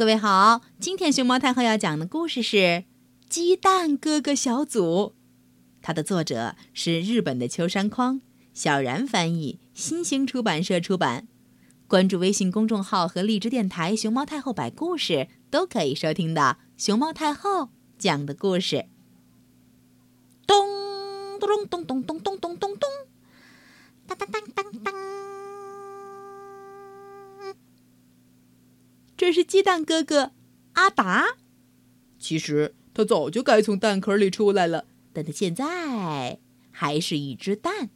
各位好，今天熊猫太后要讲的故事是《鸡蛋哥哥小组》，它的作者是日本的秋山匡，小然翻译，新兴出版社出版。关注微信公众号和荔枝电台“熊猫太后摆故事”，都可以收听到熊猫太后讲的故事。咚咚咚咚咚咚咚咚咚，当当当当当。这是鸡蛋哥哥阿达，其实他早就该从蛋壳里出来了，但他现在还是一只蛋。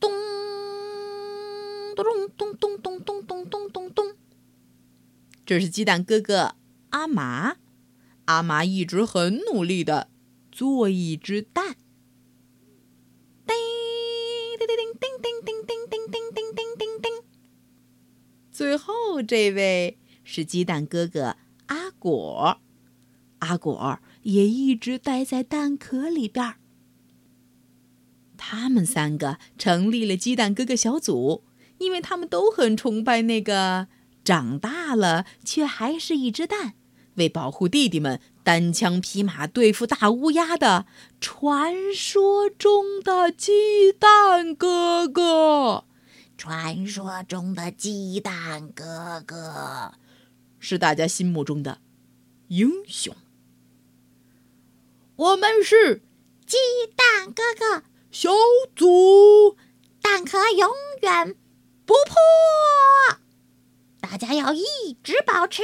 咚咚咚咚咚咚咚咚咚咚。这是鸡蛋哥哥阿麻，阿麻一直很努力的做一只蛋。叮叮叮叮叮叮叮叮叮叮叮叮叮。最后这位。是鸡蛋哥哥阿果，阿果也一直待在蛋壳里边。他们三个成立了鸡蛋哥哥小组，因为他们都很崇拜那个长大了却还是一只蛋，为保护弟弟们单枪匹马对付大乌鸦的传说中的鸡蛋哥哥。传说中的鸡蛋哥哥。是大家心目中的英雄。我们是鸡蛋哥哥小组，蛋壳永远不破。大家要一直保持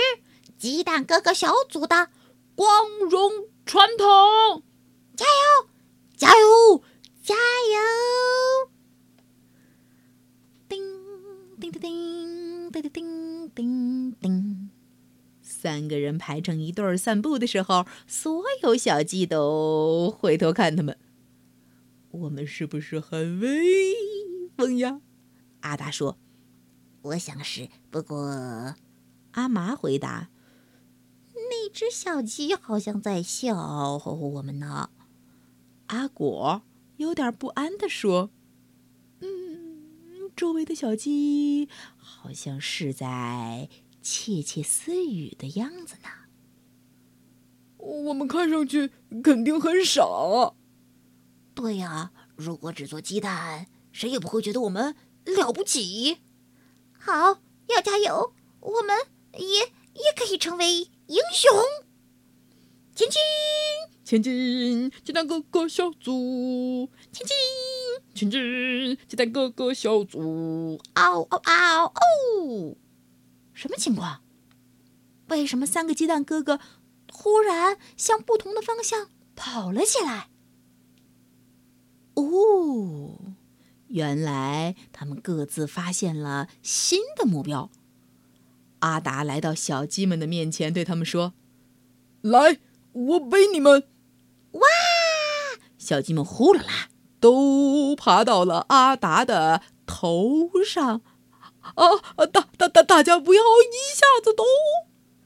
鸡蛋哥哥小组的光荣传统。加油！加油！加油！叮叮叮叮叮叮叮叮。三个人排成一对儿散步的时候，所有小鸡都回头看他们。我们是不是很威风呀？阿达说：“我想是。”不过，阿麻回答：“那只小鸡好像在笑话我们呢。”阿果有点不安地说：“嗯，周围的小鸡好像是在……”窃窃私语的样子呢？我们看上去肯定很傻。对呀，如果只做鸡蛋，谁也不会觉得我们了不起。好，要加油，我们也也可以成为英雄。前进，前进，鸡蛋哥哥小组，前进，前进，鸡蛋哥哥小组。嗷嗷嗷哦！什么情况？为什么三个鸡蛋哥哥突然向不同的方向跑了起来？哦，原来他们各自发现了新的目标。阿达来到小鸡们的面前，对他们说：“来，我背你们！”哇！小鸡们呼啦啦都爬到了阿达的头上。啊！大大大大家不要一下子都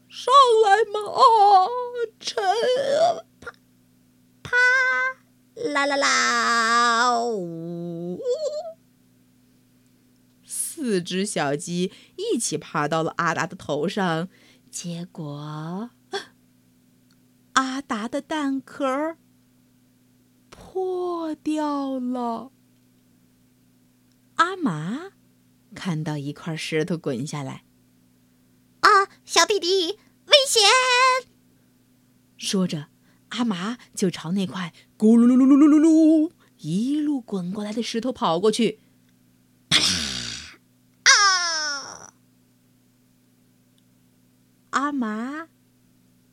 上来嘛！啊，沉，啪啪，啦啦啦！呜！四只小鸡一起爬到了阿达的头上，结果阿达的蛋壳破掉了。阿麻。看到一块石头滚下来，啊，小弟弟，危险！说着，阿麻就朝那块咕噜噜噜噜噜噜噜一路滚过来的石头跑过去。啪啦！啊！阿麻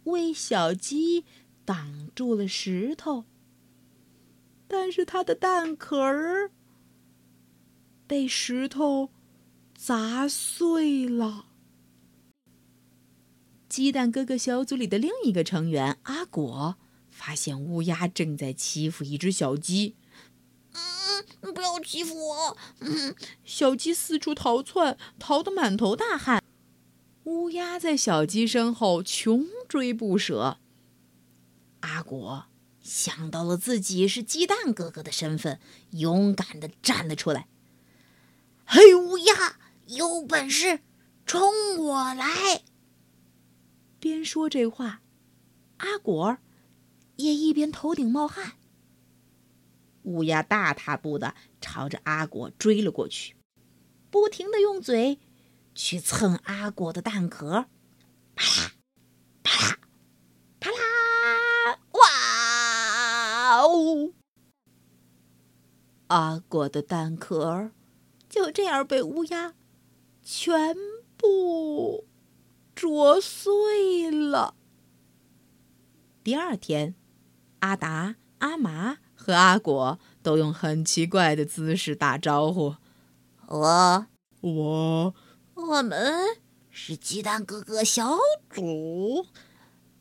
为小鸡挡住了石头，但是它的蛋壳儿被石头。砸碎了。鸡蛋哥哥小组里的另一个成员阿果发现乌鸦正在欺负一只小鸡。嗯，不要欺负我！嗯，小鸡四处逃窜，逃得满头大汗。乌鸦在小鸡身后穷追不舍。阿果想到了自己是鸡蛋哥哥的身份，勇敢的站了出来。嘿，乌鸦！有本事冲我来！边说这话，阿果也一边头顶冒汗。乌鸦大踏步的朝着阿果追了过去，不停的用嘴去蹭阿果的蛋壳，啪啦啪啦啪啦！哇哦！阿果的蛋壳就这样被乌鸦全部啄碎了。第二天，阿达、阿麻。和阿果都用很奇怪的姿势打招呼。我我我们是鸡蛋哥哥小组，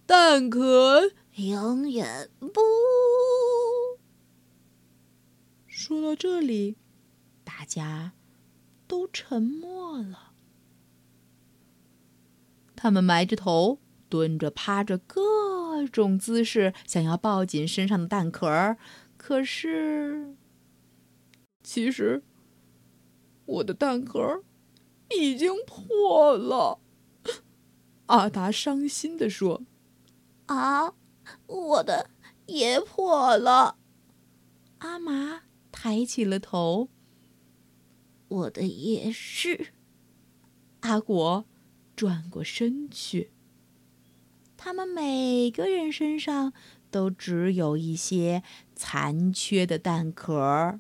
蛋壳永远不。说到这里，大家都沉默了。他们埋着头，蹲着、趴着，各种姿势，想要抱紧身上的蛋壳儿。可是，其实我的蛋壳已经破了。阿达伤心地说：“啊，我的也破了。”阿麻抬起了头：“我的也是。”阿果转过身去。他们每个人身上。都只有一些残缺的蛋壳。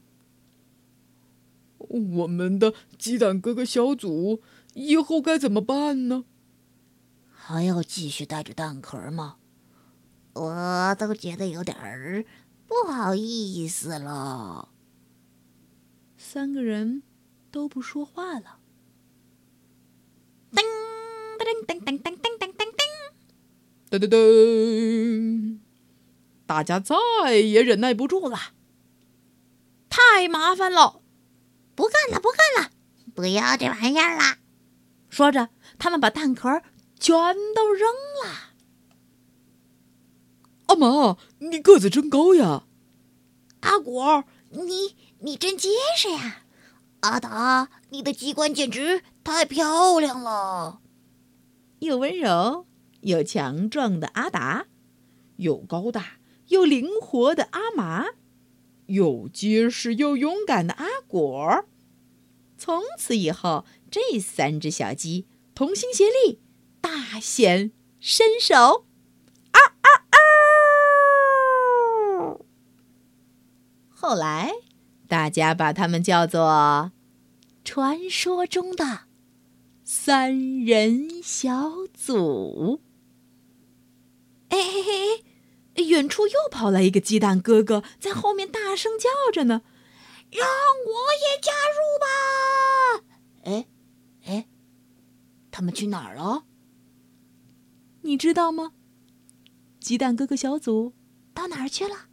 我们的鸡蛋哥哥小组以后该怎么办呢？还要继续带着蛋壳吗？我都觉得有点儿不好意思了。三个人都不说话了。噔噔噔噔噔噔噔噔噔噔噔。大家再也忍耐不住了，太麻烦了，不干了，不干了，不要这玩意儿了。说着，他们把蛋壳全都扔了。阿毛，你个子真高呀！阿果，你你真结实呀！阿达，你的机关简直太漂亮了。又温柔又强壮的阿达，又高大。又灵活的阿麻，又结实又勇敢的阿果从此以后，这三只小鸡同心协力，大显身手。啊啊啊！后来，大家把他们叫做传说中的三人小组。哎嘿嘿。远处又跑来一个鸡蛋哥哥，在后面大声叫着呢：“让我也加入吧！”哎，哎，他们去哪儿了？你知道吗？鸡蛋哥哥小组到哪儿去了？